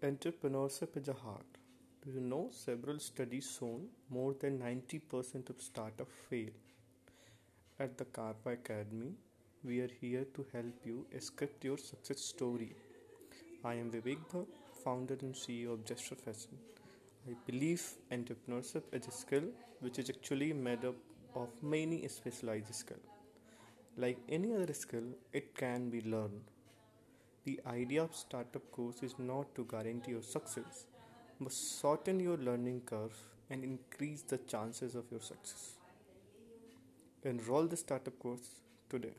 Entrepreneurship is a heart. Do you know several studies shown more than 90% of startups fail? At the Karpa Academy, we are here to help you script your success story. I am Vivek Bhatt, founder and CEO of Gesture Fashion. I believe entrepreneurship is a skill which is actually made up of many specialized skills. Like any other skill, it can be learned. The idea of startup course is not to guarantee your success, but shorten your learning curve and increase the chances of your success. Enroll the startup course today.